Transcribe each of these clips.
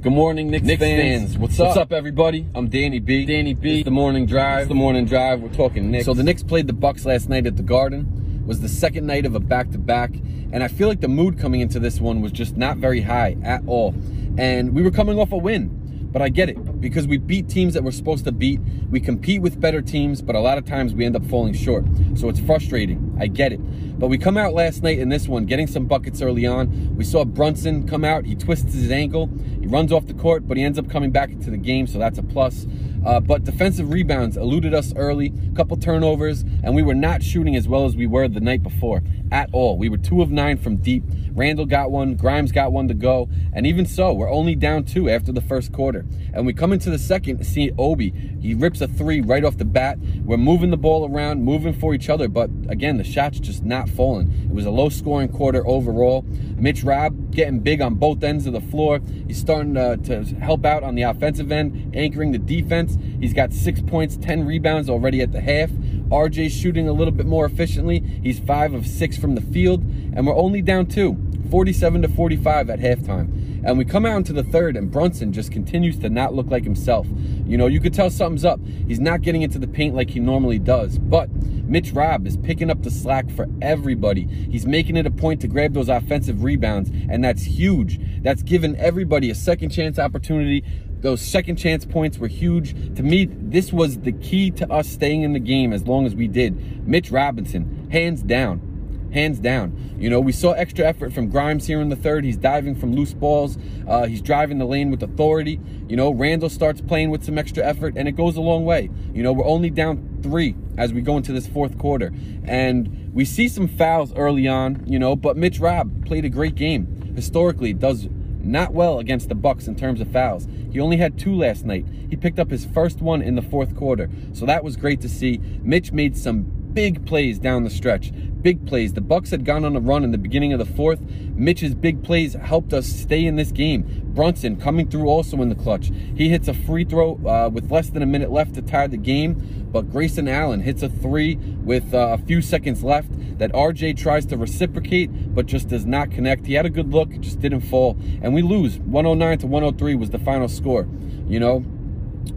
Good morning, Knicks, Knicks fans. fans. What's What's up? up, everybody? I'm Danny B. Danny B. It's the morning drive. It's the morning drive. We're talking Knicks. So the Knicks played the Bucks last night at the Garden. Was the second night of a back-to-back, and I feel like the mood coming into this one was just not very high at all. And we were coming off a win. But I get it because we beat teams that we're supposed to beat. We compete with better teams, but a lot of times we end up falling short. So it's frustrating. I get it. But we come out last night in this one getting some buckets early on. We saw Brunson come out. He twists his ankle. He runs off the court, but he ends up coming back into the game, so that's a plus. Uh, but defensive rebounds eluded us early, a couple turnovers, and we were not shooting as well as we were the night before at all. We were two of nine from deep. Randle got one, Grimes got one to go, and even so, we're only down two after the first quarter. And we come into the second, see Obi. He rips a three right off the bat. We're moving the ball around, moving for each other, but again, the shot's just not falling. It was a low scoring quarter overall. Mitch Rob getting big on both ends of the floor. He's starting uh, to help out on the offensive end, anchoring the defense. He's got six points, 10 rebounds already at the half. RJ's shooting a little bit more efficiently. He's five of six from the field, and we're only down two, 47 to 45 at halftime. And we come out into the third, and Brunson just continues to not look like himself. You know, you could tell something's up. He's not getting into the paint like he normally does. But Mitch Rob is picking up the slack for everybody. He's making it a point to grab those offensive rebounds, and that's huge. That's given everybody a second chance opportunity those second chance points were huge. To me, this was the key to us staying in the game as long as we did. Mitch Robinson, hands down. Hands down. You know, we saw extra effort from Grimes here in the third. He's diving from loose balls. Uh, he's driving the lane with authority. You know, Randle starts playing with some extra effort, and it goes a long way. You know, we're only down three as we go into this fourth quarter. And we see some fouls early on, you know, but Mitch Rob played a great game. Historically, does not well against the Bucks in terms of fouls. He only had two last night. He picked up his first one in the fourth quarter. So that was great to see. Mitch made some big plays down the stretch. Big plays. The Bucks had gone on a run in the beginning of the fourth. Mitch's big plays helped us stay in this game. Brunson coming through also in the clutch. He hits a free throw uh, with less than a minute left to tie the game, but Grayson Allen hits a three with uh, a few seconds left that RJ tries to reciprocate, but just does not connect. He had a good look, just didn't fall, and we lose. 109 to 103 was the final score. You know,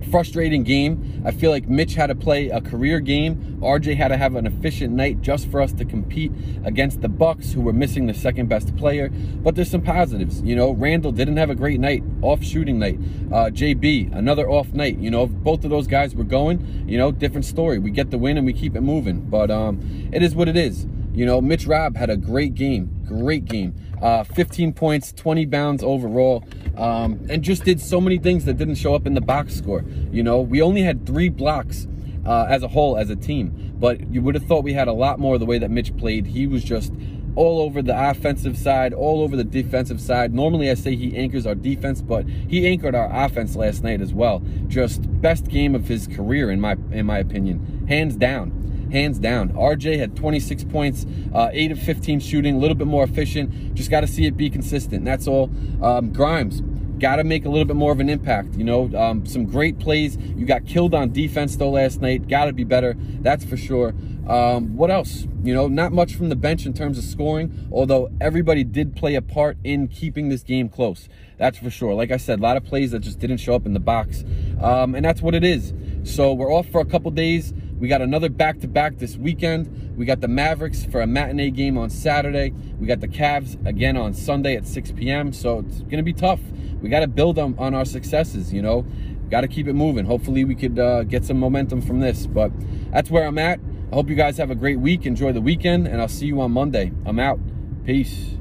frustrating game. I feel like Mitch had to play a career game. RJ had to have an efficient night just for us to compete against the Bucks, who were missing the second best player. But there's some positives. You know, Randle didn't have a great night, off shooting night. Uh, JB, another off night. You know, if both of those guys were going, you know, different story. We get the win and we keep it moving. But um, it is what it is. You know, Mitch Rob had a great game, great game. Uh, 15 points, 20 bounds overall, um, and just did so many things that didn't show up in the box score. You know, we only had three blocks uh, as a whole, as a team, but you would have thought we had a lot more the way that Mitch played. He was just all over the offensive side, all over the defensive side. Normally, I say he anchors our defense, but he anchored our offense last night as well. Just best game of his career, in my in my opinion, hands down hands down. RJ had 26 points, uh, 8 of 15 shooting, a little bit more efficient. Just got to see it be consistent. That's all. Um, Grimes, got to make a little bit more of an impact. You know, um, some great plays. You got killed on defense though last night. Got to be better. That's for sure. Um, what else? You know, not much from the bench in terms of scoring, although everybody did play a part in keeping this game close. That's for sure. Like I said, a lot of plays that just didn't show up in the box. Um, and that's what it is. So we're off for a couple days. We got another back-to-back this weekend. We got the Mavericks for a matinee game on Saturday. We got the Cavs again on Sunday at 6 p.m. So it's going to be tough. We got to build on, on our successes, you know. Got to keep it moving. Hopefully we could uh, get some momentum from this. But that's where I'm at. I hope you guys have a great week. Enjoy the weekend, and I'll see you on Monday. I'm out. Peace.